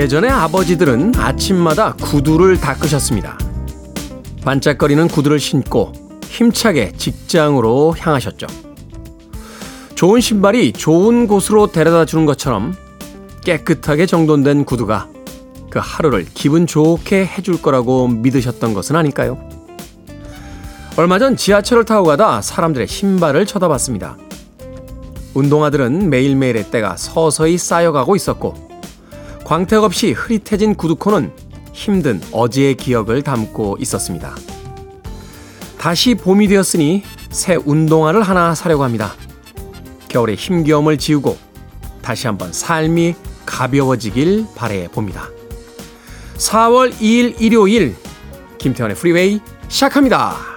예전에 아버지들은 아침마다 구두를 닦으셨습니다. 반짝거리는 구두를 신고 힘차게 직장으로 향하셨죠. 좋은 신발이 좋은 곳으로 데려다 주는 것처럼 깨끗하게 정돈된 구두가 그 하루를 기분 좋게 해줄 거라고 믿으셨던 것은 아닐까요? 얼마 전 지하철을 타고 가다 사람들의 신발을 쳐다봤습니다. 운동화들은 매일매일의 때가 서서히 쌓여가고 있었고 광택 없이 흐릿해진 구두코는 힘든 어제의 기억을 담고 있었습니다. 다시 봄이 되었으니 새 운동화를 하나 사려고 합니다. 겨울의 힘겨움을 지우고 다시 한번 삶이 가벼워지길 바래 봅니다. 4월 2일 일요일 김태환의 프리웨이 시작합니다.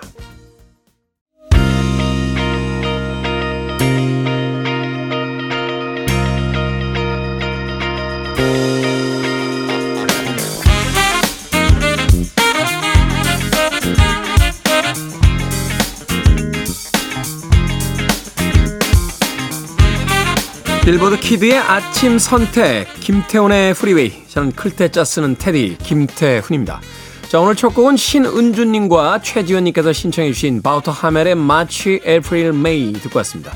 빌보드 kid의 아침 선택 김태훈의 Freeway 저는 클 태 자 쓰는 테디 김태훈입니다. 자 오늘 첫 곡은 신은주님과 최지현님께서 신청해 주신 바우터 하멜의 March, April, May 듣고 왔습니다.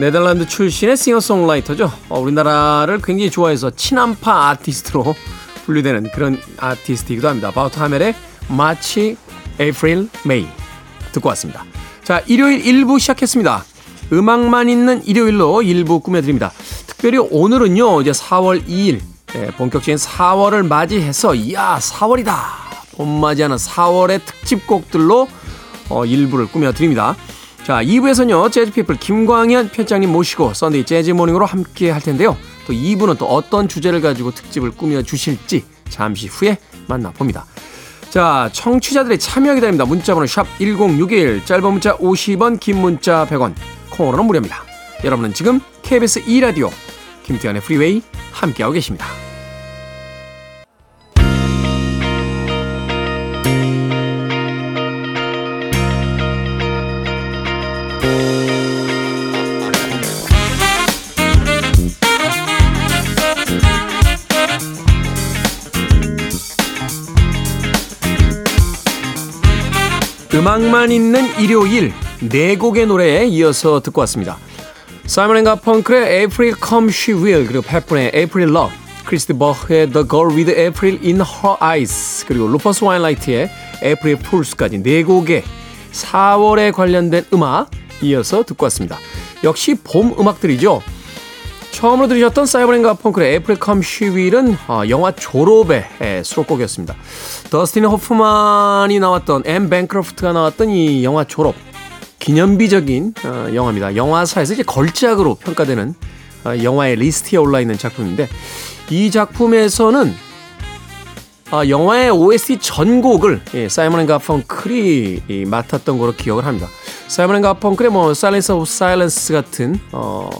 네덜란드 출신의 싱어송라이터죠. 어, 우리나라를 굉장히 좋아해서 친한파 아티스트로 분류되는 그런 아티스트이기도 합니다. 바우터 하멜의 March, April, May 듣고 왔습니다. 자 일요일 1부 시작했습니다. 음악만 있는 일요일로 일부 꾸며드립니다. 특별히 오늘은요, 이제 4월 2일, 예, 본격적인 4월을 맞이해서, 이야, 4월이다! 봄 맞이하는 4월의 특집곡들로 어, 일부를 꾸며드립니다. 자, 2부에서는요, 재즈피플 김광현 편집장님 모시고 Sunday Jazz Morning으로 함께 할 텐데요. 또 2부는 또 어떤 주제를 가지고 특집을 꾸며주실지 잠시 후에 만나봅니다. 자, 청취자들의 참여 기다립니다. 문자번호 샵 1061, 짧은 문자 50원, 긴 문자 100원. 콩으로는 무료입니다. 여러분은 지금 KBS 2라디오 김태현의 프리웨이 함께하고 계십니다. 음악만 있는 일요일 네 곡의 노래에 이어서 듣고 왔습니다. 사이먼 앤 가펑클의 April Come She Will 그리고 팻 분의 April Love 크리스티 버흐의 The Girl with April in Her Eyes 그리고 루퍼스 와인라이트의 April Fools까지 네 곡의 4월에 관련된 음악 이어서 듣고 왔습니다. 역시 봄 음악들이죠. 처음으로 들으셨던 사이먼 앤 가펑클의 April Come She Will은 영화 졸업의 수록곡이었습니다. 더스틴 호프만이 나왔던 앤 뱅크로프트가 나왔던 이 영화 졸업 기념비적인 어, 영화입니다. 영화사에서 이제 걸작으로 평가되는 어, 영화의 리스트에 올라 있는 작품인데 이 작품에서는 아, 영화의 OST 전곡을 예, 사이먼 앤 가펑클이 맡았던 걸로 기억을 합니다. 사이먼 앤 가펑클의 뭐 Silence of Silence 같은 어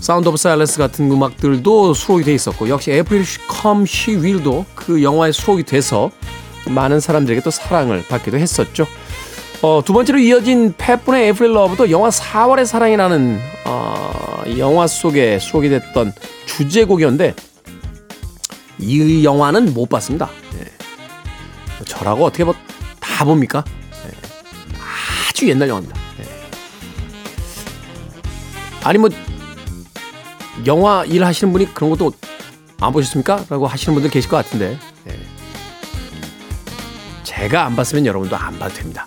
Sound of Silence 같은 음악들도 수록이 돼 있었고 역시 April Come She Will도 그 영화에 수록이 돼서 많은 사람들에게 또 사랑을 받기도 했었죠. 어, 두 번째로 이어진 팻분의 에프릴 러브도 영화 4월의 사랑이라는 어, 영화 속에 수록이 됐던 주제곡이었는데 이 영화는 못 봤습니다. 예. 저라고 어떻게 뭐 다 봅니까? 예. 아주 옛날 영화입니다. 예. 아니 뭐 영화 일 하시는 분이 그런 것도 안 보셨습니까? 라고 하시는 분들 계실 것 같은데 예. 제가 안 봤으면 여러분도 안 봐도 됩니다.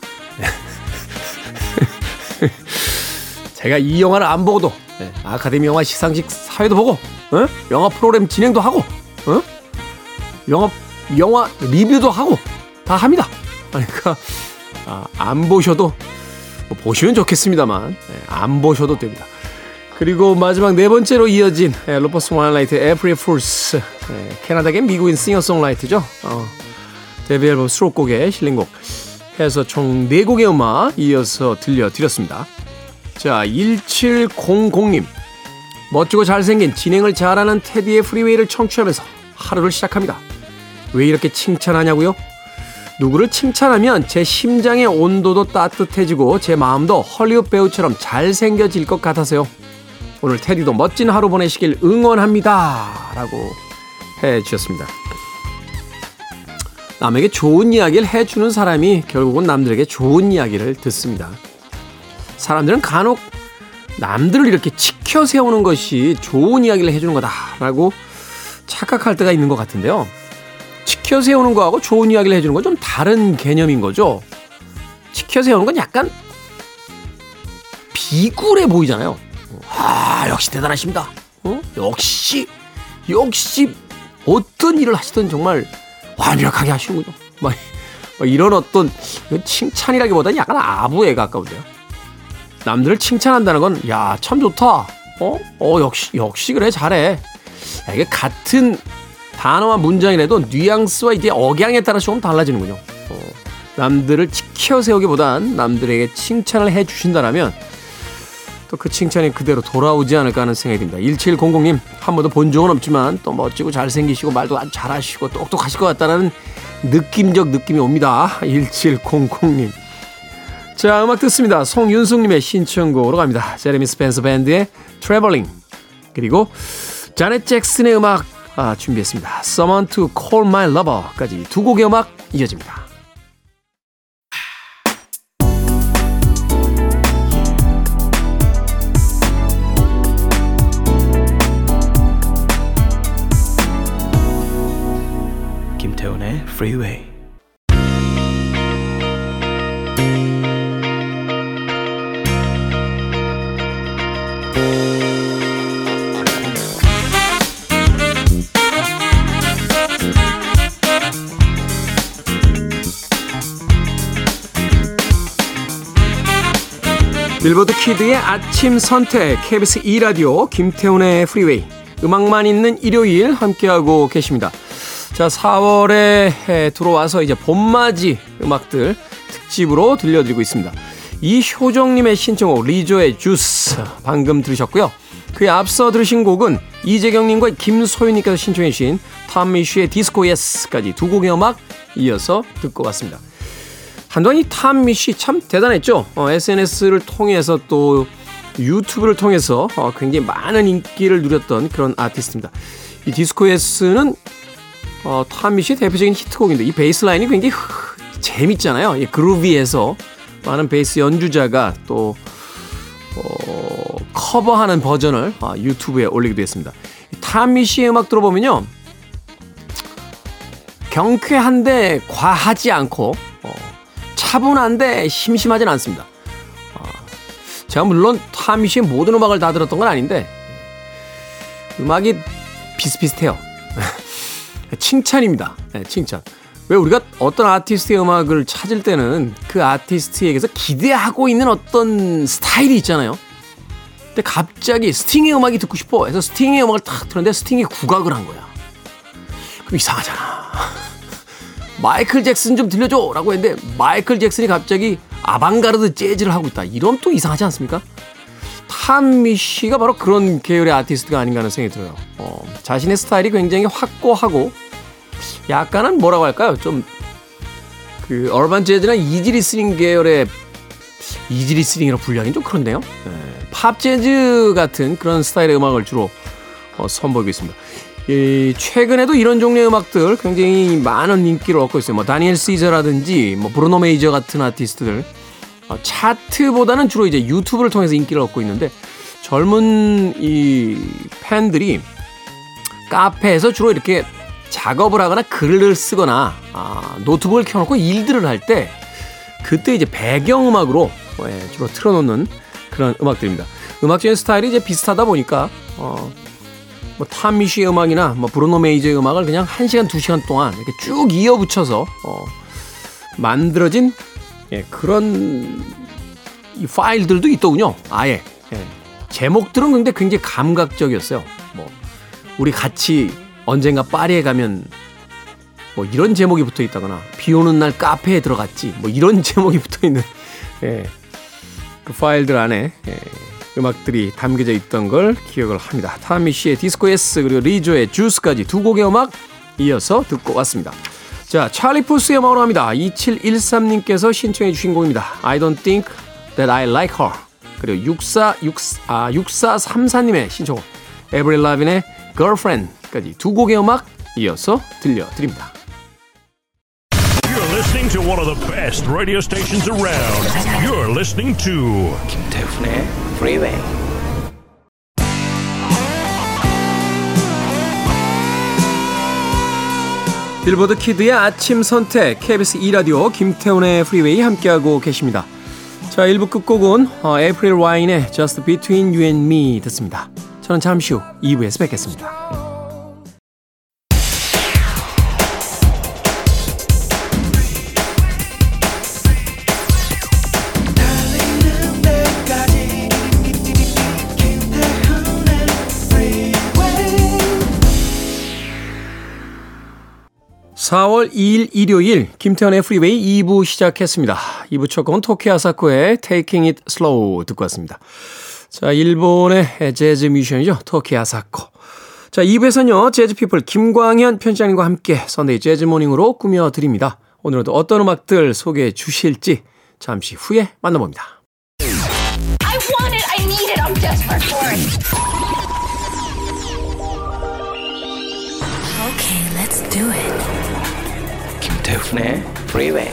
제가 이 영화를 안 보고도 네, 아카데미 영화 시상식 사회도 보고 어? 영화 프로그램 진행도 하고 어? 영화 영화 리뷰도 하고 다 합니다. 그러니까 아, 안 보셔도 뭐 보시면 좋겠습니다만 네, 안 보셔도 됩니다. 그리고 마지막 네 번째로 이어진 네, 루퍼스 와인라이트 April Fools 네, 캐나다계 미국인 싱어송라이터죠. 어, 데뷔 앨범 수록곡에 실린 곡 해서 총 4곡의 음악 이어서 들려드렸습니다. 자, 1700님. 멋지고 잘생긴 진행을 잘하는 테디의 Freeway를 청취하면서 하루를 시작합니다. 왜 이렇게 칭찬하냐고요? 누구를 칭찬하면 제 심장의 온도도 따뜻해지고 제 마음도 헐리우드 배우처럼 잘생겨질 것 같아서요. 오늘 테디도 멋진 하루 보내시길 응원합니다. 라고 해 주셨습니다. 남에게 좋은 이야기를 해주는 사람이 결국은 남들에게 좋은 이야기를 듣습니다. 사람들은 간혹 남들을 이렇게 치켜 세우는 것이 좋은 이야기를 해주는 거다라고 착각할 때가 있는 것 같은데요. 치켜 세우는 거하고 좋은 이야기를 해주는 건 좀 다른 개념인 거죠. 치켜 세우는 건 약간 비굴해 보이잖아요. 아, 역시 대단하십니다. 어? 역시, 역시 어떤 일을 하시든 정말 완벽하게 하시는군요. 막, 막 이런 어떤 칭찬이라기보다는 약간 아부에 가까운데요. 남들을 칭찬한다는 건, 야, 참 좋다. 어? 어, 역시, 역시 그래, 잘해. 야, 이게 같은 단어와 문장이라도 뉘앙스와 이제 억양에 따라 조금 달라지는군요. 어, 남들을 지켜 세우기보단 남들에게 칭찬을 해 주신다라면 또 그 칭찬이 그대로 돌아오지 않을까 하는 생각이 듭니다. 1700님, 한 번도 본 적은 없지만 또 멋지고 잘생기시고 말도 잘하시고 똑똑하실 것 같다는 느낌적 느낌이 옵니다. 1700님. 자, 음악 듣습니다. 송윤숙님의 신청곡으로 갑니다. 제레미 스펜서 밴드의 Travelling. 그리고 자넷 잭슨의 음악 아, 준비했습니다. Someone to Call My Lover까지 두 곡의 음악 이어집니다. 김태훈의 Freeway. 빌보드 키드의 아침 선택 KBS 2 라디오 김태훈의 프리웨이 음악만 있는 일요일 함께하고 계십니다. 자 4월에 들어와서 이제 봄맞이 음악들 특집으로 들려드리고 있습니다. 이효정님의 신청곡 리조의 주스 방금 들으셨고요. 그에 앞서 들으신 곡은 이재경님과 김소윤님께서 신청해 주신 탐미쉬의 디스코 예스까지 두 곡의 음악 이어서 듣고 왔습니다. 한동안 이 탐미 씨 참 대단했죠. 어, SNS를 통해서 또 유튜브를 통해서 어, 굉장히 많은 인기를 누렸던 그런 아티스트입니다. 이 디스코 예스는 어, 탐미 씨의 대표적인 히트곡인데 이 베이스 라인이 굉장히 흐, 재밌잖아요. 이 그루비에서 많은 베이스 연주자가 또 어, 커버하는 버전을 어, 유튜브에 올리기도 했습니다. 탐미 씨의 음악 들어보면요. 경쾌한데 과하지 않고 차분한데 심심하진 않습니다. 어, 제가 물론 타미 씨의 모든 음악을 다 들었던 건 아닌데 음악이 비슷비슷해요. 칭찬입니다. 네, 칭찬. 왜 우리가 어떤 아티스트의 음악을 찾을 때는 그 아티스트에게서 기대하고 있는 어떤 스타일이 있잖아요. 근데 갑자기 스팅의 음악이 듣고 싶어 해서 스팅의 음악을 탁 틀었는데 스팅이 국악을 한 거야. 그럼 이상하잖아. 마이클 잭슨 좀 들려줘! 라고 했는데 마이클 잭슨이 갑자기 아방가르드 재즈를 하고 있다. 이런 또 이상하지 않습니까? 탐미 씨가 바로 그런 계열의 아티스트가 아닌가 하는 생각이 들어요. 어, 자신의 스타일이 굉장히 확고하고 약간은 뭐라고 할까요? 좀 그 urban 재즈나 easy listening 계열의 easy listening이라고 분류하기는 좀 그런데요. 네, 팝 재즈 같은 그런 스타일의 음악을 주로 어, 선보이고 있습니다. 이 최근에도 이런 종류의 음악들 굉장히 많은 인기를 얻고 있어요. 뭐 다니엘 시저라든지 뭐 브루노 메이저 같은 아티스트들 어, 차트보다는 주로 이제 유튜브를 통해서 인기를 얻고 있는데 젊은 이 팬들이 카페에서 주로 이렇게 작업을 하거나 글을 쓰거나 아, 노트북을 켜놓고 일들을 할 때 그때 이제 배경음악으로 예, 주로 틀어놓는 그런 음악들입니다. 음악적인 스타일이 이제 비슷하다 보니까 어, 뭐 탐미 씨의 음악이나 뭐 브루노 메이저의 음악을 그냥 1시간, 2시간 동안 이렇게 쭉 이어 붙여서 어, 만들어진 예, 그런 이 파일들도 있더군요. 아예. 예. 제목들은 근데 굉장히 감각적이었어요. 뭐 우리 같이 언젠가 파리에 가면 뭐 이런 제목이 붙어 있다거나 비 오는 날 카페에 들어갔지 뭐 이런 제목이 붙어 있는 예. 그 파일들 안에 예. 음악들이 담겨져 있던 걸 기억을 합니다. 타미 씨의 디스코 S 그리고 리조의 주스까지 두 곡의 음악 이어서 듣고 왔습니다. 자, 찰리 푸스의 음악으로 합니다. 2713님께서 신청해 주신 곡입니다. I don't think that I like her. 그리고 6464, 아, 6434님의 신청곡. 에브리 라빈의 girlfriend까지 두 곡의 음악 이어서 들려드립니다. Listening to one of the best radio stations around. You're listening to 김태훈의 Freeway. 빌보드 kid의 아침 선택 KBS 2 라디오 김태훈의 Freeway 함께하고 계십니다. 자 1부 끝곡은 어, 에이프릴 와인의 Just Between You and Me 듣습니다. 저는 잠시 후 2부에서 뵙겠습니다. 4월 2일 일요일 김태훈의 Freeway 2부 시작했습니다. 2부 첫 곡은 토키 아사코의 Taking It Slow 듣고 왔습니다. 자, 일본의 재즈 뮤지션이죠. 토키 아사코. 자, 2부에서는요. 재즈피플 김광현 편집장님과 함께 Sunday Jazz Morning으로 꾸며드립니다. 오늘도 어떤 음악들 소개해 주실지 잠시 후에 만나봅니다. I want it. I need it. I'm desperate for it. Okay, let's do it. 김태훈의 Freeway.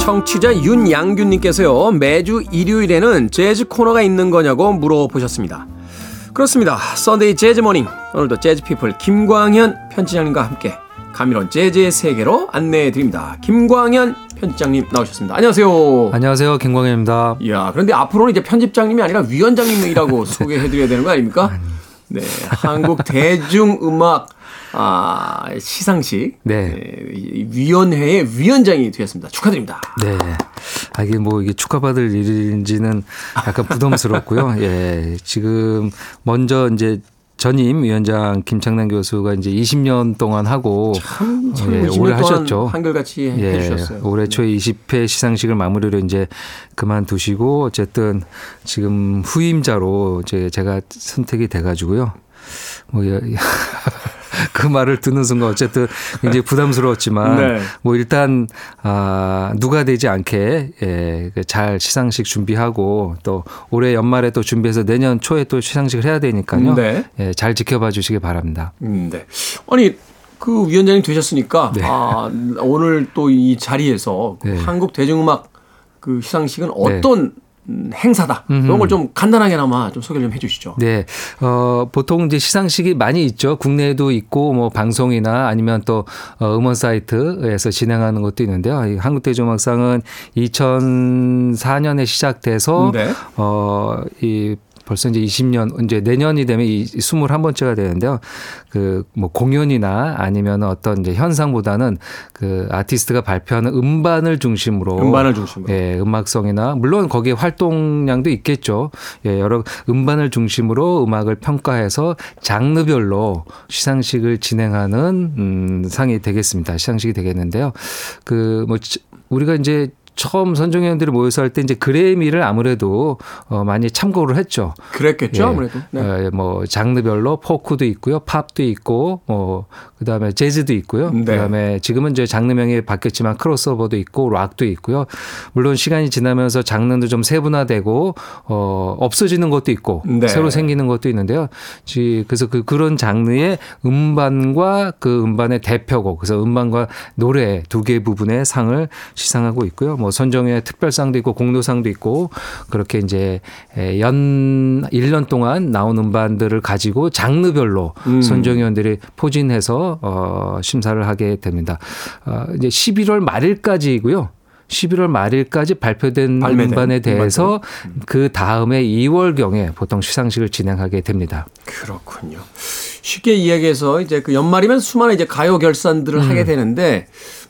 청취자 윤양균님께서요, 매주 일요일에는 재즈 코너가 있는 거냐고 물어보셨습니다. 그렇습니다. Sunday Jazz Morning. 오늘도 재즈 피플 김광현 편집장님과 함께 감미로운 재즈의 세계로 안내해 드립니다. 김광현 편집장님 나오셨습니다. 안녕하세요. 안녕하세요, 김광현입니다. 이야, 그런데 앞으로는 이제 편집장님이 아니라 위원장님이라고 소개해 드려야 되는 거 아닙니까? 네. 한국 대중음악 아, 시상식 네. 네, 이 위원회의 위원장이 되었습니다. 축하드립니다. 네. 아, 이게 뭐 이게 축하받을 일인지는 약간 부담스럽고요. 예. 지금 먼저 이제 전임 위원장 김창남 교수가 이제 20년 동안 하고 참, 참 예, 20년 오래 하셨죠. 한결같이 예, 해주셨어요. 올해 초에 20회 시상식을 마무리로 이제 그만두시고 어쨌든 지금 후임자로 이제 제가 선택이 돼가지고요. 뭐, 예, 그 말을 듣는 순간 어쨌든 굉장히 부담스러웠지만 네. 뭐 일단 아 누가 되지 않게 예, 그잘 시상식 준비하고 또 올해 연말에 또 준비해서 내년 초에 또 시상식을 해야 되니까요. 네. 예, 잘 지켜봐 주시기 바랍니다. 음, 네. 아니 그 위원장님 되셨으니까 네. 아, 오늘 또 이 자리에서 그 네. 한국 대중음악 그 시상식은 어떤 음, 행사다 이런 음흠. 걸좀 간단하게나마 좀 소개를 좀 해주시죠. 네, 어, 보통 이제 시상식이 많이 있죠. 국내에도 있고, 뭐, 방송이나 아니면 또, 어, 음원 사이트에서 진행하는 것도 있는데요. 이 한국대중음악상은 2004년에 시작돼서, 네. 어, 이, 벌써 이제 20년, 이제 내년이 되면 이 21번째가 되는데요. 그, 뭐, 공연이나 아니면 어떤 이제 현상보다는 그 아티스트가 발표하는 음반을 중심으로. 음반을 중심으로. 예, 음악성이나 물론 거기에 활동량도 있겠죠. 예, 여러 음반을 중심으로 음악을 평가해서 장르별로 시상식을 진행하는 음 상이 되겠습니다. 시상식이 되겠는데요. 그 뭐 우리가 이제 처음 선정위원들이 모여서 할 때 이제 그래미를 아무래도 어 많이 참고를 했죠. 그랬겠죠 예. 아무래도. 네. 어, 뭐 장르별로 포크도 있고요, 팝도 있고, 뭐 그다음에 재즈도 있고요. 네. 그다음에 지금은 이제 장르명이 바뀌었지만 크로스오버도 있고 락도 있고요. 물론 시간이 지나면서 장르도 좀 세분화되고 어 없어지는 것도 있고 네. 새로 생기는 것도 있는데요. 지- 그래서 그 그런 장르의 음반과 그 음반의 대표곡, 그래서 음반과 노래 두 개 부분의 상을 시상하고 있고요. 뭐 선정의 특별상도 있고 공로상도 있고 그렇게 이제 에, 연 1년 동안 나온 음반들을 가지고 장르별로 음. 선정위원들이 포진해서 어 심사를 하게 됩니다. 어 이제 11월 말일까지이고요. 11월 말일까지 발표된 발매된 음반에 대해서 그 다음에 2월경에 보통 시상식을 진행하게 됩니다. 그렇군요. 쉽게 이야기해서 이제 그 연말이면 수많은 이제 가요 결산들을 음. 하게 되는데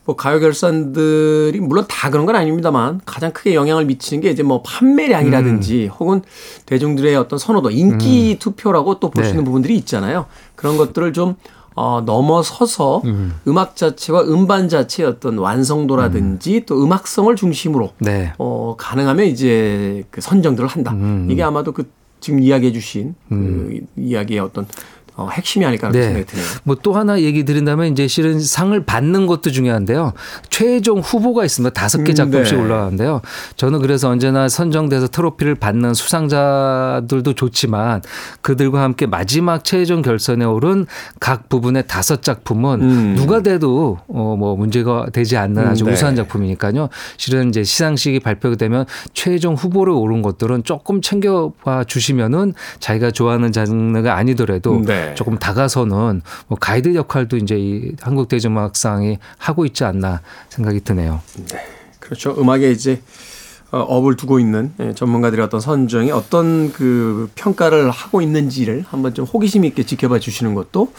뭐 가요 결산들이 물론 다 그런 건 아닙니다만 가장 크게 영향을 미치는 게 이제 뭐 판매량이라든지 음. 혹은 대중들의 어떤 선호도, 인기 투표라고 또 볼수 네. 있는 부분들이 있잖아요. 그런 것들을 좀 어, 넘어서서 음. 악 자체와 음반 자체의 어떤 완성도라든지 또 음악성을 중심으로 네. 어, 가능하면 이제 그 선정들을 한다. 음. 이게 아마도 그 지금 이야기해 주신 음. 그 이야기의 어떤 어, 핵심이 아닐까 하는 생각이 드네요. 뭐 또 하나 얘기 드린다면 이제 실은 상을 받는 것도 중요한데요. 최종 후보가 있습니다. 다섯 개 음, 작품씩 네. 올라가는데요. 저는 그래서 언제나 선정돼서 트로피를 받는 수상자들도 좋지만 그들과 함께 마지막 최종 결선에 오른 각 부분의 다섯 작품은 음. 누가 돼도 어 뭐 문제가 되지 않는 아주 음, 네. 우수한 작품이니까요. 실은 이제 시상식이 발표가 되면 최종 후보로 오른 것들은 조금 챙겨봐 주시면은 자기가 좋아하는 장르가 아니더라도 네. 조금 다가서는 뭐 가이드 역할도 이제 이 한국 대중음악상이 하고 있지 않나 생각이 드네요. 그렇죠. 음악에 이제 어, 업을 두고 있는 예, 전문가들의 어떤 선정이 어떤 그 평가를 하고 있는지를 한번 좀 호기심 있게 지켜봐 주시는 것도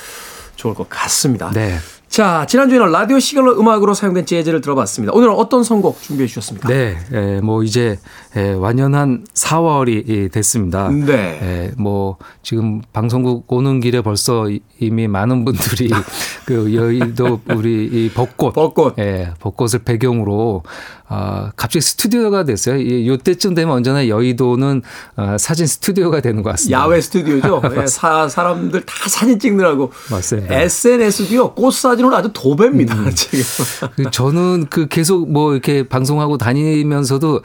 좋을 것 같습니다. 네. 자, 지난주에는 라디오 시글러 음악으로 사용된 재즈를 들어봤습니다. 오늘은 어떤 선곡 준비해 주셨습니까? 네, 예, 뭐 이제 예, 완연한 4월이 됐습니다. 네. 예, 뭐 지금 방송국 오는 길에 벌써 이- 이미 많은 분들이 그 여의도 우리 이 벚꽃, 벚꽃. 예, 벚꽃을 배경으로 아 갑자기 스튜디오가 됐어요. 이- 요때쯤 되면 언제나 여의도는 아, 사진 스튜디오가 되는 것 같습니다. 야외 스튜디오죠. 예, 사, 사람들 다 사진 찍느라고. 맞습니다. SNS도요, 꽃 사진 으로 아주 도배입니다, 지금. 그 저는 그 계속 뭐 이렇게 방송하고 다니면서도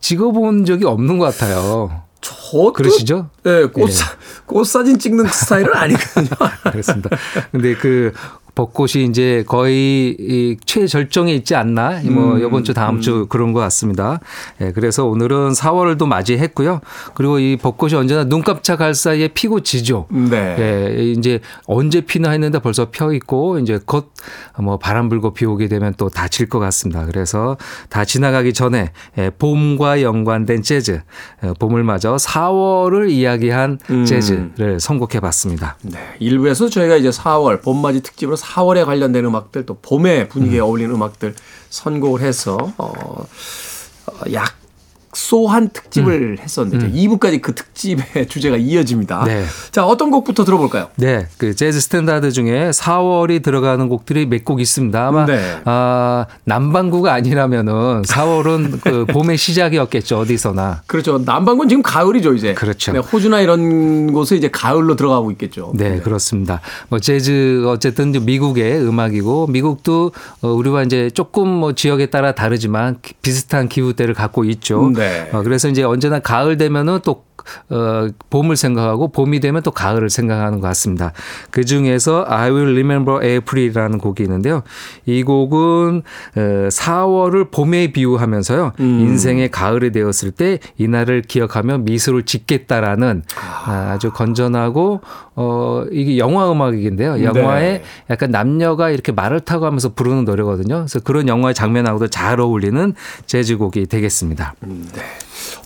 찍어본 적이 없는 것 같아요. 저도. 그러시죠? 예, 꽃, 예. 사, 꽃 사진 찍는 스타일은 아니거든요. 그렇습니다. 근데 그 벚꽃이 이제 거의 이 최절정에 있지 않나? 뭐 음, 이번 주 다음 주 그런 것 같습니다. 예, 그래서 오늘은 4월도 맞이했고요. 그리고 이 벚꽃이 언제나 눈 깜짝할 사이에 피고 지죠. 네. 예, 이제 언제 피나 했는데 벌써 펴 있고 이제 곧 뭐 바람 불고 비 오게 되면 또다질것 같습니다. 그래서 다 지나가기 전에 예, 봄과 연관된 재즈, 예, 봄을 맞아 4월을 이야기한 음. 재즈를 선곡해 봤습니다. 네. 일부에서 저희가 이제 4월, 봄맞이 특집으로 4월에 관련된 음악들, 또 봄의 분위기에 어울리는 음악들 선곡을 해서, 어, 어, 약 소한 특집을 했었는데, 이제 2부까지 그 특집의 주제가 이어집니다. 네. 자, 어떤 곡부터 들어볼까요? 네, 그 재즈 standard 중에 4월이 들어가는 곡들이 몇 곡 있습니다. 아마 네. 아, 남반구가 아니라면은 4월은 그 봄의 시작이었겠죠 어디서나. 그렇죠. 남반구는 지금 가을이죠, 이제. 그렇죠. 네, 호주나 이런 곳에 이제 가을로 들어가고 있겠죠. 네, 그렇습니다. 뭐 재즈 어쨌든 미국의 음악이고 미국도 어, 우리와 이제 조금 뭐 지역에 따라 다르지만 기- 비슷한 기후대를 갖고 있죠. 네. 어, 그래서 이제 언제나 가을 되면은 또 어, 봄을 생각하고 봄이 되면 또 가을을 생각하는 것 같습니다. 그 중에서 I Will Remember April이라는 곡이 있는데요. 이 곡은 어, 4월을 봄에 비유하면서요. 인생의 가을이 되었을 때 이날을 기억하며 미소를 짓겠다라는 아, 아주 건전하고 어 이게 영화 음악인데요. 영화에 네. 약간 남녀가 이렇게 말을 타고 하면서 부르는 노래거든요. 그래서 그런 영화의 장면하고도 잘 어울리는 재즈곡이 되겠습니다.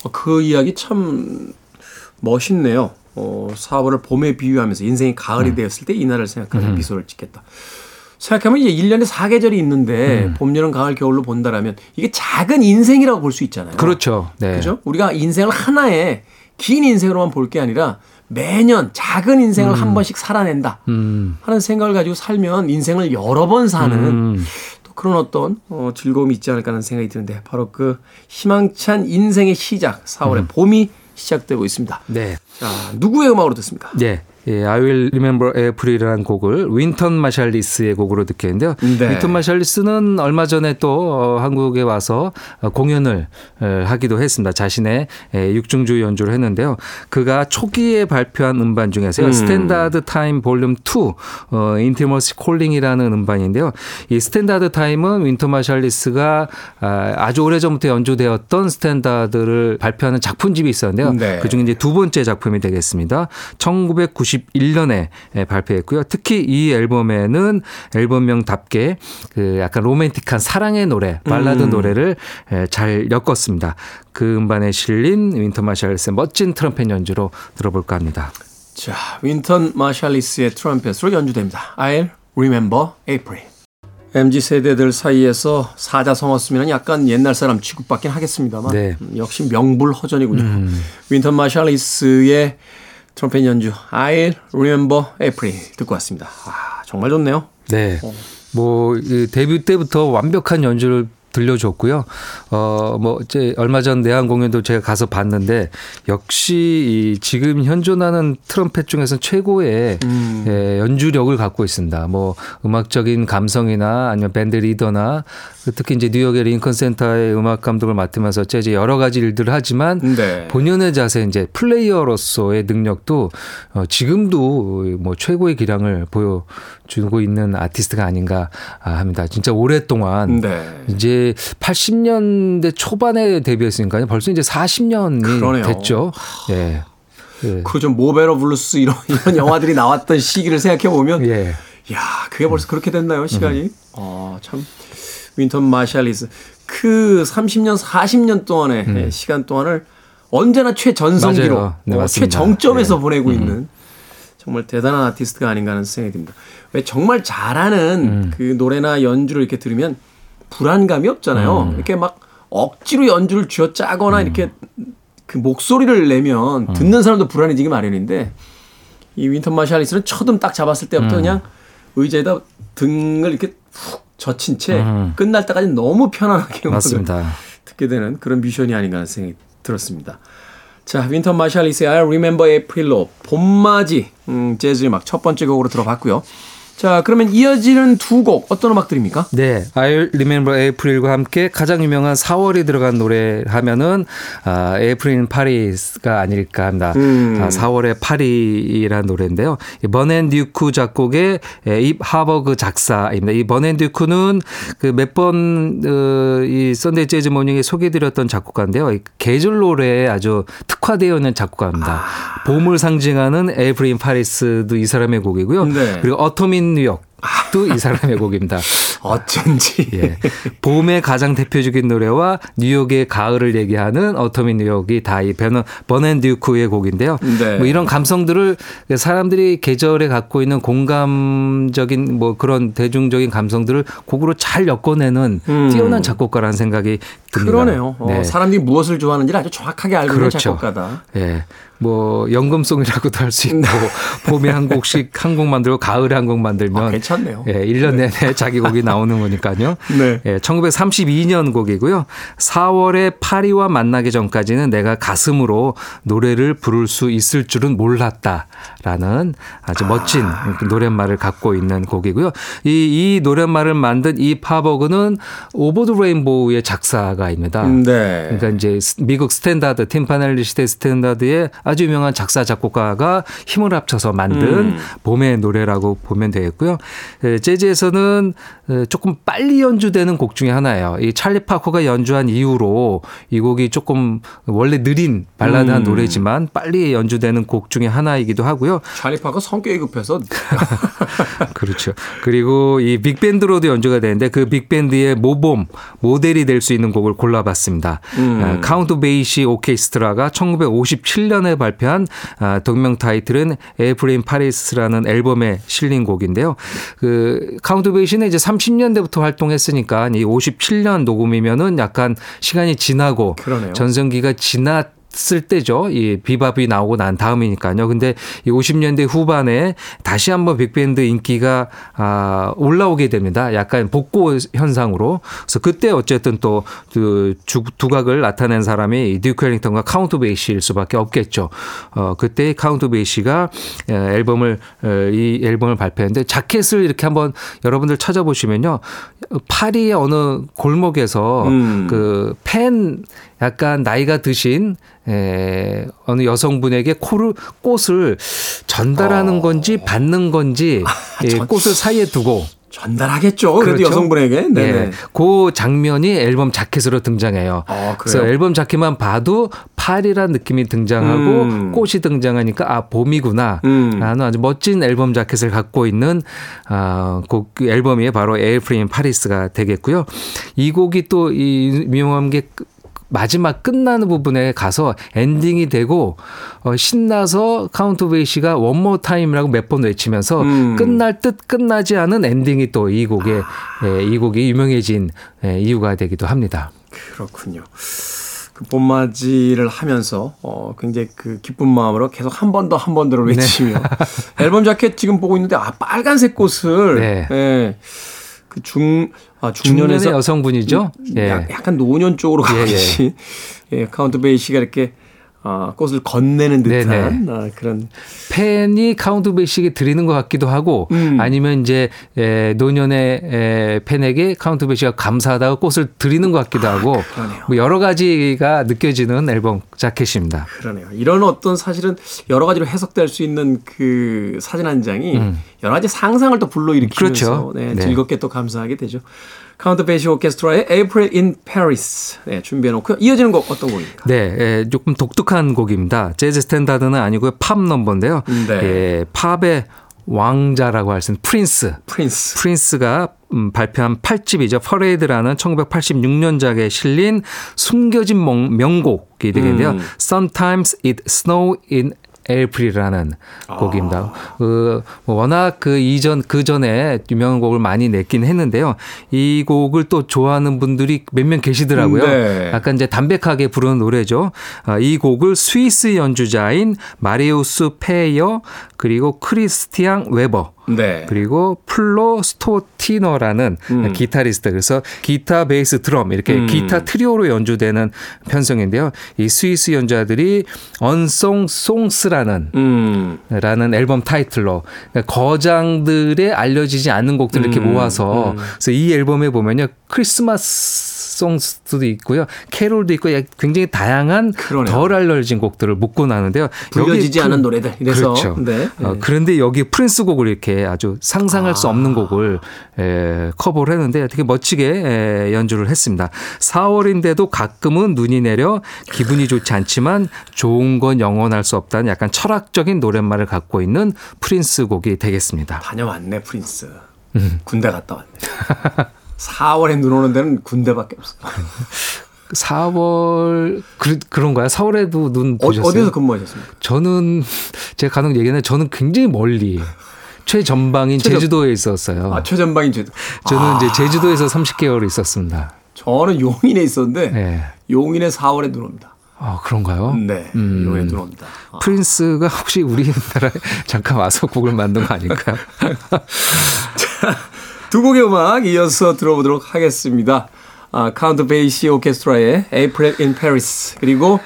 어, 그 이야기 참 멋있네요. 어, 4월을 봄에 비유하면서 인생이 가을이 음. 되었을 때 이날을 생각하며 미소를 짓겠다. 생각하면 이제 1년에 4계절이 있는데 음. 봄, 여름, 가을, 겨울로 본다라면 이게 작은 인생이라고 볼 수 있잖아요. 그렇죠. 네. 그죠? 우리가 인생을 하나의 긴 인생으로만 볼 게 아니라 매년 작은 인생을 한 번씩 살아낸다 음. 하는 생각을 가지고 살면 인생을 여러 번 사는 음. 또 그런 어떤 어, 즐거움이 있지 않을까 하는 생각이 드는데 바로 그 희망찬 인생의 시작 4월의 봄이 시작되고 있습니다. 네. 자 누구의 음악으로 듣습니까? 네. 예, I Will Remember April이라는 곡을 윈턴 마샬리스의 곡으로 듣겠는데요. 네. 윈턴 마샬리스는 얼마 전에 또 어, 한국에 와서 어, 공연을 에, 하기도 했습니다. 자신의 에, 육중주 연주를 했는데요. 그가 초기에 발표한 음반 중에서요. 음. Standard Time Volume 2 어, Intimacy Calling이라는 음반인데요. 이 Standard Time은 윈턴 마샬리스가 아, 아주 오래전부터 연주되었던 스탠다드를 발표하는 작품집이 있었는데요. 네. 그중에 이제 두 번째 작품이 되겠습니다. 1991년에 발표했고요. 특히 이 앨범에는 앨범명답게 그 약간 로맨틱한 사랑의 노래, 발라드 음. 노래를 에, 잘 엮었습니다. 그 음반에 실린 윈턴 마샬리스의 멋진 트럼펫 연주로 들어볼까 합니다. 자 윈턴 마샬리스의 트럼펫으로 연주됩니다. I'll remember April. MZ 세대들 사이에서 사자성어 쓰면 약간 옛날 사람 취급받긴 하겠습니다만 네. 음, 역시 명불허전이군요. 윈턴 마샬리스의 트럼펫 연주 I'll remember April 듣고 왔습니다. 아 정말 좋네요. 네. 뭐이 데뷔 때부터 완벽한 연주를 들려줬고요. 어, 뭐, 이제 얼마 전 내한 공연도 제가 가서 봤는데 역시 이 지금 현존하는 트럼펫 중에서 최고의 음. 예, 연주력을 갖고 있습니다. 뭐 음악적인 감성이나 아니면 밴드 리더나 특히 이제 뉴욕의 링컨 센터의 음악 감독을 맡으면서 재즈 여러 가지 일들을 하지만 네. 본연의 자세 이제 플레이어로서의 능력도 어, 지금도 뭐 최고의 기량을 보여 주고 있는 아티스트가 아닌가 합니다. 진짜 오랫동안 네. 이제 80년대 초반에 데뷔했으니까요. 벌써 이제 40년이 그러네요. 됐죠. 예. 예. 그 좀 Mo' Better Blues 이런 이런 영화들이 나왔던 시기를 생각해 보면 예. 야, 그게 벌써 그렇게 됐나요, 시간이? 어, 참 윈턴 마샬리스 그 30년, 40년 동안의 예, 시간 동안을 언제나 최전성기로. 네, 어. 최정점에서 네. 보내고 있는 정말 대단한 아티스트가 아닌가 하는 생각이 듭니다. 왜 정말 잘하는 그 노래나 연주를 이렇게 들으면 불안감이 없잖아요. 이렇게 막 억지로 연주를 쥐어 짜거나 이렇게 그 목소리를 내면 듣는 사람도 불안해지기 마련인데 이 윈턴 마샬리스는 첫음 딱 잡았을 때부터 그냥 의자에다 등을 이렇게 훅 젖힌 채 끝날 때까지 너무 편안하게 맞습니다. 듣게 되는 그런 뮤션이 아닌가 하는 생각이 들었습니다. 자, 윈턴 마샬리스의 I Remember April로 봄맞이 음, 재즈 음악 첫 번째 곡으로 들어봤고요. 자, 그러면 이어지는 두 곡 어떤 음악들입니까? 네, I'll Remember April과 함께 가장 유명한 4월이 들어간 노래 하면은 아, April in Paris가 아닐까 합니다. 음. 아, 4월의 파리라는 노래인데요. 이 버논 듀크 작곡의 에, 입 하버그 작사입니다. 이 버논 듀크는 그 그몇번이 썬데이 재즈 모닝에 소개드렸던 작곡가인데요. 이 계절 노래에 아주 특화되어 있는 작곡가입니다. 봄을 상징하는 April in Paris도 이 사람의 곡이고요. 네. 그리고 어터민 뉴욕. 또이 사람의 곡입니다. 어쩐지. 예. 봄의 가장 대표적인 노래와 뉴욕의 가을을 얘기하는 어터민 뉴욕이 다이 버넨 듀크의 곡인데요. 네. 뭐 이런 감성들을 사람들이 계절에 갖고 있는 공감적인 뭐 그런 대중적인 감성들을 곡으로 잘 엮어내는 음. 뛰어난 작곡가라는 생각이 듭니다. 그러네요. 어, 네. 사람들이 무엇을 좋아하는지를 아주 정확하게 알고 있는 그렇죠. 작곡가다. 예. 뭐 연금송이라고도 할 수 있고 봄에 한 곡씩 한 곡 만들고 가을에 한 곡 만들면 아, 괜찮네요. 예, 1년 내내 자기 곡이 나오는 거니까요. 네. 예, 1932년 곡이고요. 4월에 파리와 만나기 전까지는 내가 가슴으로 노래를 부를 수 있을 줄은 몰랐다라는 아주 멋진 노랫말을 갖고 있는 곡이고요. 이, 이 노랫말을 만든 이 파버그는 Over the Rainbow의 작사가 입니다. 네. 그러니까 이제 미국 스탠다드 Tin Pan Alley 시대 스탠다드의 아주 유명한 작사 작곡가가 힘을 합쳐서 만든 음. 봄의 노래라고 보면 되겠고요. 에, 재즈에서는 에, 조금 빨리 연주되는 곡 중에 하나예요. 이 찰리 파커가 연주한 이후로 이 곡이 조금 원래 느린 발라드한 음. 노래지만 빨리 연주되는 곡 중에 하나이기도 하고요. 찰리 파커 성격이 급해서 그렇죠. 그리고 이 빅밴드로도 연주가 되는데 그 빅밴드의 모범 모델이 될 수 있는 곡을 골라봤습니다. 음. 아, 카운트 베이시 오케스트라가 1957년에 발표한 아, 동명 타이틀은 April in Paris라는 앨범에 실린 곡인데요. 그 카운트 베이시는 이제 30년대부터 활동했으니까 이 57년 녹음이면은 약간 시간이 지나고 그러네요. 전성기가 지났을 때죠. 이 비밥이 나오고 난 다음이니까요. 근데 이 50년대 후반에 다시 한번 빅밴드 인기가 아 올라오게 됩니다. 약간 복고 현상으로. 그래서 그때 어쨌든 또 그 두각을 나타낸 사람이 이 듀크 엘링턴과 카운트 베이시일 수밖에 없겠죠. 어 그때 카운트 베이시가 에, 앨범을 에, 이 앨범을 발표했는데 자켓을 이렇게 한번 여러분들 찾아보시면요. 파리의 어느 골목에서 음. 그 팬 약간 나이가 드신 에, 어느 여성분에게 코를 꽃을 전달하는 건지 받는 건지 예, 전- 꽃을 사이에 두고 전달하겠죠. 그래도 그렇죠? 여성분에게. 네네. 예, 그 장면이 앨범 자켓으로 등장해요. 아, 그래서? 앨범 자켓만 봐도 파리란 느낌이 등장하고 음. 꽃이 등장하니까 아 봄이구나. 음. 라는 아주 멋진 앨범 자켓을 갖고 있는 아, 곡 앨범이 바로 April in Paris가 되겠고요. 이 곡이 또 이 유명한 게 마지막 끝나는 부분에 가서 엔딩이 되고 어, 신나서 카운트 베이시가 one more time이라고 몇 번 외치면서 음. 끝날 듯 끝나지 않은 엔딩이 또 이 곡에 예, 이 곡이 유명해진 예, 이유가 되기도 합니다. 그렇군요. 그 봄맞이를 하면서 어 굉장히 그 기쁜 마음으로 계속 한 번 더 한 번 더 네. 외치며 앨범 자켓 지금 보고 있는데 아 빨간색 꽃을 네. 예. 그중 아, 중년에서 여성분이죠. 예. 약- 약간 노년 쪽으로 예, 예. 가듯이 예, 카운트 베이시가 이렇게 아, 꽃을 건네는 듯한 아, 그런 팬이 카운트 베이시에게 드리는 것 같기도 하고 음. 아니면 이제 에, 노년의 에, 팬에게 카운트 베이시가 감사하다고 꽃을 드리는 것 같기도 하고 아. 뭐 여러 가지가 느껴지는 앨범 자켓입니다. 그러네요. 이런 어떤 사실은 여러 가지로 해석될 수 있는 그 사진 한 장이 여러 가지 상상을 또 불러일으키면서 음. 그렇죠. 네, 네. 즐겁게 또 감사하게 되죠. 카운트 베이시 오케스트라의 April in Paris 네, 준비해 놓고요. 이어지는 곡 어떤 곡입니까? 네, 에, 조금 독특한 곡입니다. 재즈 스탠다드는 아니고요. 팝 넘버인데요. 네. 예, 팝의 왕자라고 할 수 있는 프린스. 프린스. 프린스가 음, 발표한 8집이죠. Parade라는 1986년작에 실린 숨겨진 명- 명곡이 되겠는데요. 음. Sometimes It Snow in April이라는 곡입니다. 그, 뭐 워낙 그 이전, 그 전에 유명한 곡을 많이 냈긴 했는데요. 이 곡을 또 좋아하는 분들이 몇 명 계시더라고요. 네. 약간 이제 담백하게 부르는 노래죠. 아, 이 곡을 스위스 연주자인 마리우스 페이어 그리고 크리스티앙 웨버 네. 그리고 플로 스토티너라는 음. 기타리스트 그래서 기타 베이스 드럼 이렇게 음. 기타 트리오로 연주되는 편성인데요. 이 스위스 연주자들이 Unsung Songs라는 음. 라는 앨범 타이틀로 거장들의 알려지지 않는 곡들 을 이렇게 음, 모아서 음. 그래서 이 앨범에 보면요 Christmas songs도 있고요 캐롤도 있고 굉장히 다양한 그러네요. 덜 알려진 곡들을 묶고 나는데요 불려지지 않은 프- 노래들. 이래서 그렇죠. 네. 어, 그런데 여기 프린스 곡을 이렇게 아주 상상할 수 없는 곡을 에, 커버를 했는데 되게 멋지게 에, 연주를 했습니다. 4월인데도 가끔은 눈이 내려 기분이 좋지 않지만 좋은 건 영원할 수 없다는 약간 철학적인 노랫말을 갖고 있는 프린스 곡이 되겠습니다. 다녀왔네 프린스. 음. 군대 갔다 왔네. 4월에 눈 오는 데는 군대밖에 없어. 4월 그, 그런가요? 4월에도 눈 어, 보셨어요? 어디서 근무하셨습니까? 저는 제가 간혹 얘기했는데 저는 굉장히 멀리 최전방인 최전- 제주도에 있었어요. 아, 최전방인 제도. 저는 이제 아, 제주도에서 30개월 있었습니다. 저는 용인에 있었는데 네. 용인에 4월에 눈 옵니다. 아, 그런가요? 네. 음. 용인에 눈 옵니다. 아, 프린스가 혹시 우리나라에 잠깐 와서 곡을 만든 거 아닐까요? 두 곡의 음악 이어서 들어보도록 하겠습니다. 아, 카운트 베이시 오케스트라의 April in Paris 그리고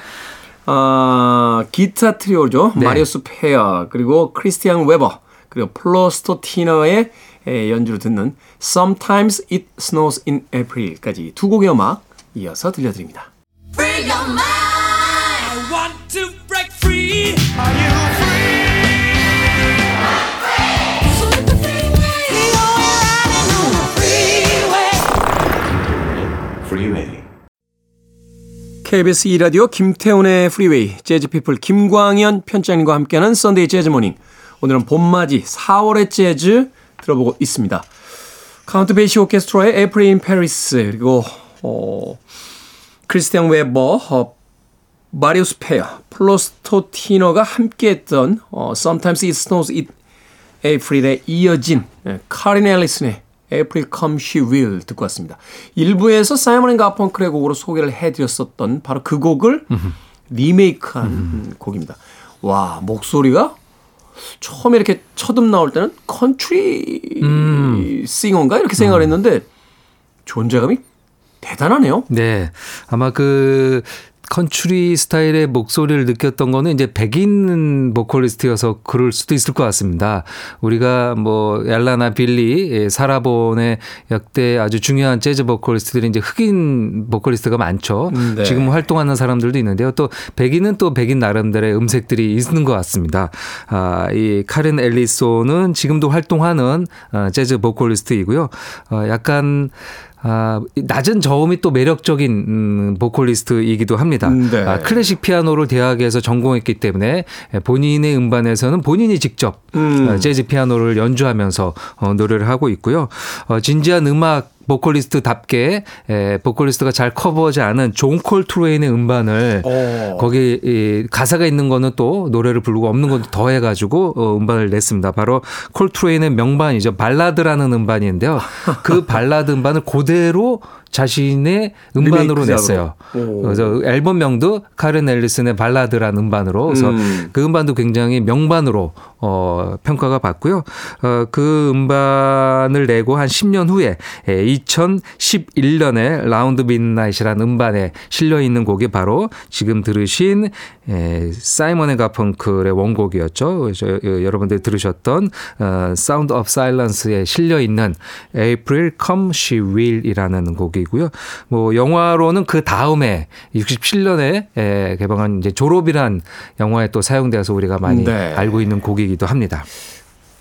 아, 기타 트리오죠. 네. 마리오스 페어 그리고 크리스티안 웨버 그리고 플로스토티너의 에, 연주를 듣는 Sometimes It Snows in April까지 두 곡의 음악 이어서 들려드립니다. Free your mind. I want to break free. Are you free? KBS 2라디오 김태훈의 Freeway 재즈피플 김광현 편집장님과 함께하는 Sunday Jazz Morning 오늘은 봄맞이 4월의 재즈 들어보고 있습니다. 카운트 베이시 오케스트라의 in Paris 그리고 어, 크리스티안 웨버 어, 마리우스 페어 플로스토티너가 함께했던 어, Sometimes It Snows in April에 이어진 예, 카린 앨리슨의 April Come She Will 듣고 왔습니다. 일부에서 사이먼 앤 가펑클의 곡으로 소개를 해드렸었던 바로 그 곡을 리메이크한 음, 곡입니다. 와 목소리가 처음에 이렇게 첫음 나올 때는 컨트리 singer인가 이렇게 생각을 했는데 존재감이 대단하네요. 네. 아마 그 컨츄리 스타일의 목소리를 느꼈던 거는 이제 백인 보컬리스트여서 그럴 수도 있을 것 같습니다. 우리가 뭐 엘라나 빌리, 예, 사라본의 역대 아주 중요한 재즈 보컬리스트들이 이제 흑인 보컬리스트가 많죠. 음, 네. 지금 활동하는 사람들도 있는데요. 또 백인은 또 백인 나름대로의 음색들이 있는 것 같습니다. 아, 이 카렌 앨리소는 지금도 활동하는 어, 재즈 보컬리스트이고요. 어, 약간 아, 이 낮은 저음이 또 매력적인 음, 보컬리스트이기도 합니다. 음, 네. 아, 클래식 피아노를 대학에서 전공했기 때문에 본인의 음반에서는 본인이 직접 음. 어, 재즈 피아노를 연주하면서 어, 노래를 하고 있고요. 어, 진지한 음악 보컬리스트답게 에, 보컬리스트가 잘 커버하지 않은 존 콜트레인의 음반을 어. 거기 이 가사가 있는 거는 또 노래를 부르고 없는 건 더해 가지고 어, 음반을 냈습니다. 바로 콜트레인의 명반이죠. 발라드라는 음반인데요. 그 발라드 음반을 그대로 자신의 음반으로. 냈어요. 오. 그래서 앨범명도 카렌 앨리슨의 발라드란 음반으로 그래서 음. 그 음반도 굉장히 명반으로 어, 평가가 받고요. 어, 그 음반을 내고 한 10년 후에 2011년에 Round Midnight이라는 음반에 실려 있는 곡이 바로 지금 들으신 에, 사이먼 앤 가펑클의 원곡이었죠. 그래서 여- 여러분들 들으셨던 어, Sound of Silence에 실려 있는 April Come She Will이라는 곡이고요. 뭐 영화로는 그 다음에 67년에 에, 개봉한 이제 졸업이란 영화에 또 사용돼서 우리가 많이 네. 알고 있는 곡이기도 합니다.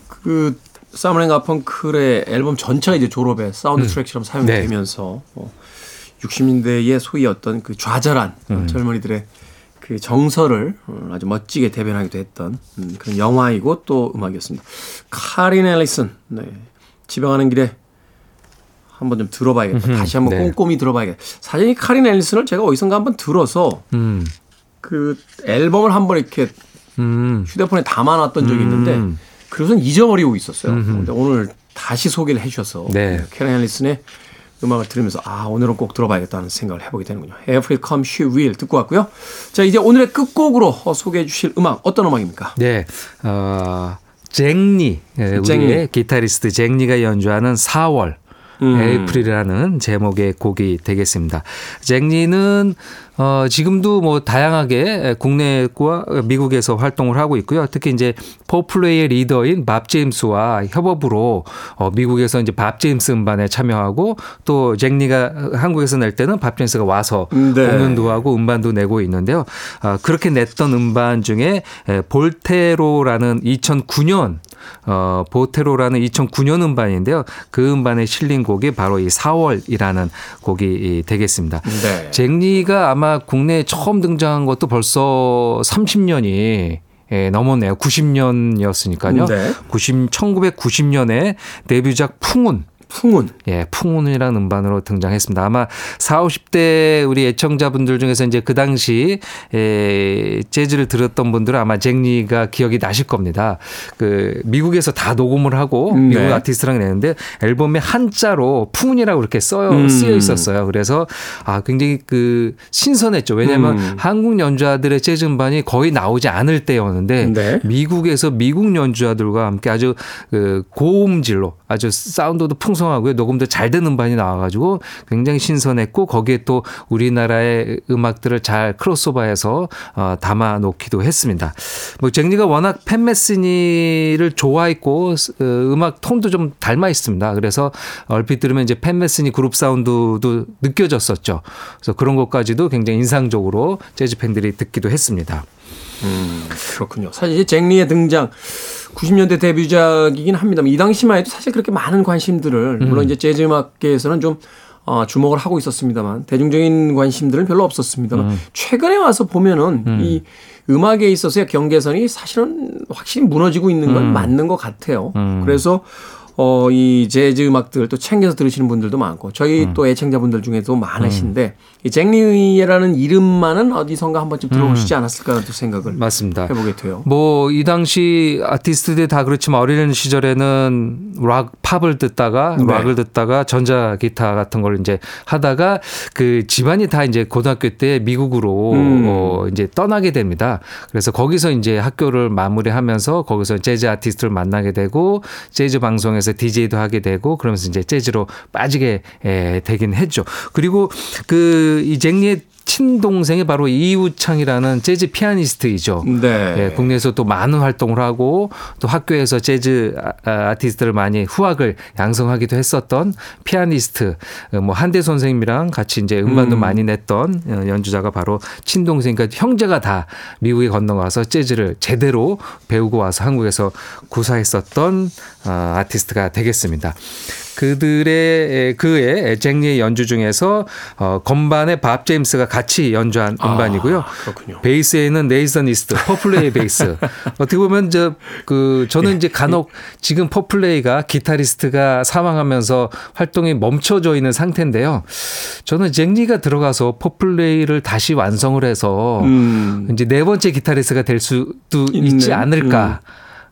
그 사이먼 앤 가펑클의 앨범 전체가 이제 졸업에 사운드 음. 트랙처럼 사용되면서 어, 60년대의 소위 어떤 그 좌절한 어, 음. 젊은이들의 그 정서를 어, 아주 멋지게 대변하기도 했던 음, 그런 영화이고 또 음악이었습니다. 카린 앨리슨, 네. 가는 길에 한번 좀 들어봐야겠다. 다시 한번 네. 꼼꼼히 들어봐야겠다. 사실 이 카린 앨리슨을 제가 어디선가 한번 들어서 음. 그 앨범을 한번 이렇게 음. 휴대폰에 담아놨던 적이 있는데 음. 그것은 잊어버리고 있었어요. 근데 오늘 다시 소개를 해주셔서 네. 캐런 앨리슨의 음악을 들으면서 아 오늘은 꼭 들어봐야겠다는 생각을 해보게 되는군요. April Come She Will 듣고 왔고요. 자 이제 오늘의 끝곡으로 어, 소개해 주실 음악 어떤 음악입니까? 네. 어, 잭니, 예, 우리의 잭니. 기타리스트 잭니가 연주하는 4월. 음. 에이프릴이라는 제목의 곡이 되겠습니다. 잭니는 어, 지금도 뭐 다양하게 국내과 미국에서 활동을 하고 있고요. 특히 이제 포플레이의 리더인 밥 제임스와 협업으로 어, 미국에서 이제 밥 제임스 음반에 참여하고 또 잭니가 한국에서 낼 때는 밥 제임스가 와서 네. 공연도 하고 음반도 내고 있는데요. 아, 그렇게 냈던 음반 중에 에, 볼테로라는 2009년 어, 보테로라는 2009년 음반인데요. 그 음반에 실린 곡이 바로 이 4월이라는 곡이 이 되겠습니다. 네. 잭리가 아마 국내에 처음 등장한 것도 벌써 30년이 예, 넘었네요. 90년이었으니까요. 네. 90, 1990년에 데뷔작 풍운 풍운. 예, 풍운이라는 음반으로 등장했습니다. 아마 4, 50대 우리 애청자분들 중에서 이제 그 당시 에, 재즈를 들었던 분들은 아마 잭리가 기억이 나실 겁니다. 그 미국에서 다 녹음을 하고 음, 미국 네. 아티스트랑 내는데 앨범에 한자로 풍운이라고 그렇게 써요 음. 쓰여 있었어요. 그래서 아 굉장히 그 신선했죠. 왜냐하면 음. 한국 연주자들의 재즈 음반이 거의 나오지 않을 때였는데 네. 미국에서 미국 연주자들과 함께 아주 그 고음질로 아주 사운드도 풍성하고요. 녹음도 잘된 음반이 나와가지고 굉장히 신선했고 거기에 또 우리나라의 음악들을 잘 크로스오버해서 어, 담아 놓기도 했습니다. 뭐 잭리가 워낙 팬 메스니를 좋아했고 어, 음악 톤도 좀 닮아 있습니다. 그래서 얼핏 들으면 이제 팬 메스니 그룹 사운드도 느껴졌었죠. 그래서 그런 것까지도 굉장히 인상적으로 재즈 팬들이 듣기도 했습니다. 그렇군요. 사실 이제 잭리의 등장 90년대 데뷔작이긴 합니다만 이 당시만 해도 사실 그렇게 많은 관심들을 물론 이제 재즈 음악계에서는 좀 어, 주목을 하고 있었습니다만 대중적인 관심들은 별로 없었습니다만 최근에 와서 보면은 이 음악에 있어서의 경계선이 사실은 확실히 무너지고 있는 건 맞는 것 같아요. 그래서 어, 이 재즈 음악들 또 챙겨서 들으시는 분들도 많고 저희 또 애청자분들 중에도 많으신데 이 잭리라는 이름만은 어디선가 한 번쯤 들어보시지 않았을까라는 또 생각을 맞습니다. 해보게 돼요. 뭐 이 당시 아티스트들 다 그렇지만 어린 시절에는 락 팝을 듣다가 네. 락을 듣다가 전자 기타 같은 걸 이제 하다가 그 집안이 다 이제 고등학교 때 미국으로 음. 어 이제 떠나게 됩니다. 그래서 거기서 이제 학교를 마무리하면서 거기서 재즈 아티스트를 만나게 되고 재즈 방송에서 DJ도 하게 되고 그러면서 이제 재즈로 빠지게 에, 되긴 했죠. 그리고 그 이 잭리의 친동생이 바로 이우창이라는 재즈 피아니스트이죠. 네. 예, 국내에서 또 많은 활동을 하고 또 학교에서 재즈 아- 아, 아티스트를 많이 후학을 양성하기도 했었던 피아니스트 어, 뭐 한대 선생님이랑 같이 이제 음반도 음. 많이 냈던 어, 연주자가 바로 친동생 그러니까 형제가 다 미국에 건너가서 재즈를 제대로 배우고 와서 한국에서 구사했었던 어, 아티스트가 되겠습니다. 그들의 그의 잭리의 연주 중에서 어, 건반에 밥 제임스가 같이 연주한 음반이고요. 아. 베이스에는 네이선 이스트, 포플레이 베이스. 어떻게 보면 저 그 저는 이제 간혹 지금 포플레이가 기타리스트가 사망하면서 활동이 멈춰져 있는 상태인데요. 저는 잭리가 들어가서 포플레이를 다시 완성을 해서 음. 이제 네 번째 기타리스트가 될 수도 있네. 있지 않을까.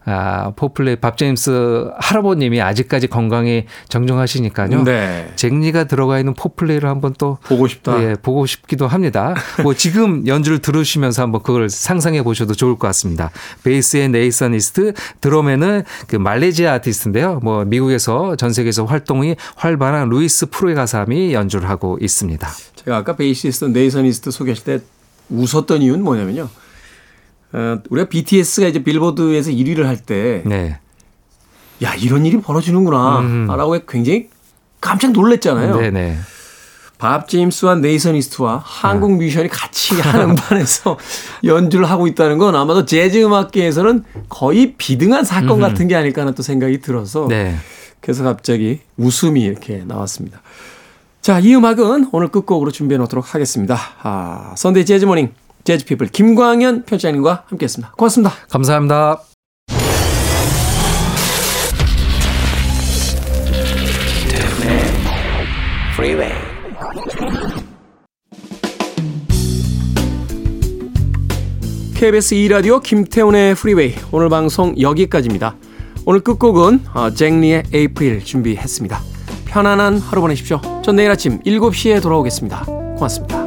아, 포플레이 밥 제임스 할아버님이 아직까지 건강히 정정하시니까요. 네. 잭리가 들어가 있는 포플레이를 한번 또 보고 싶다. 예, 보고 싶기도 합니다. 뭐 지금 연주를 들으시면서 한번 그걸 상상해 보셔도 좋을 것 같습니다. 베이스의 네이선 이스트, 드럼에는 그 말레이시아 아티스트인데요. 뭐 미국에서 전 세계에서 활동이 활발한 루이스 프로에가삼이 연주를 하고 있습니다. 제가 아까 베이시스트, 네이선 이스트 소개하실 때 웃었던 이유는 뭐냐면요. 어, 우리가 BTS가 이제 빌보드에서 1위를 할 때, 네. 야, 이런 일이 벌어지는구나. 음. 라고 굉장히 깜짝 놀랐잖아요. 네, 네. 밥 제임스와 네이선 이스트와 한국 뮤지션이 같이 한 음반에서 연주를 하고 있다는 건 아마도 재즈 음악계에서는 거의 비등한 사건 같은 게 아닐까 하는 또 생각이 들어서 네. 그래서 갑자기 웃음이 이렇게 나왔습니다. 자, 이 음악은 오늘 끝곡으로 준비해 놓도록 하겠습니다. 아, Sunday Jazz Morning 재즈 피플 김광현 편집장님과 함께했습니다. 고맙습니다. 감사합니다. KBS 2라디오 김태훈의 프리웨이 오늘 방송 여기까지입니다. 오늘 끝곡은 어, 잭리의 에이프릴 준비했습니다. 편안한 하루 보내십시오. 전 내일 아침 7시에 돌아오겠습니다. 고맙습니다.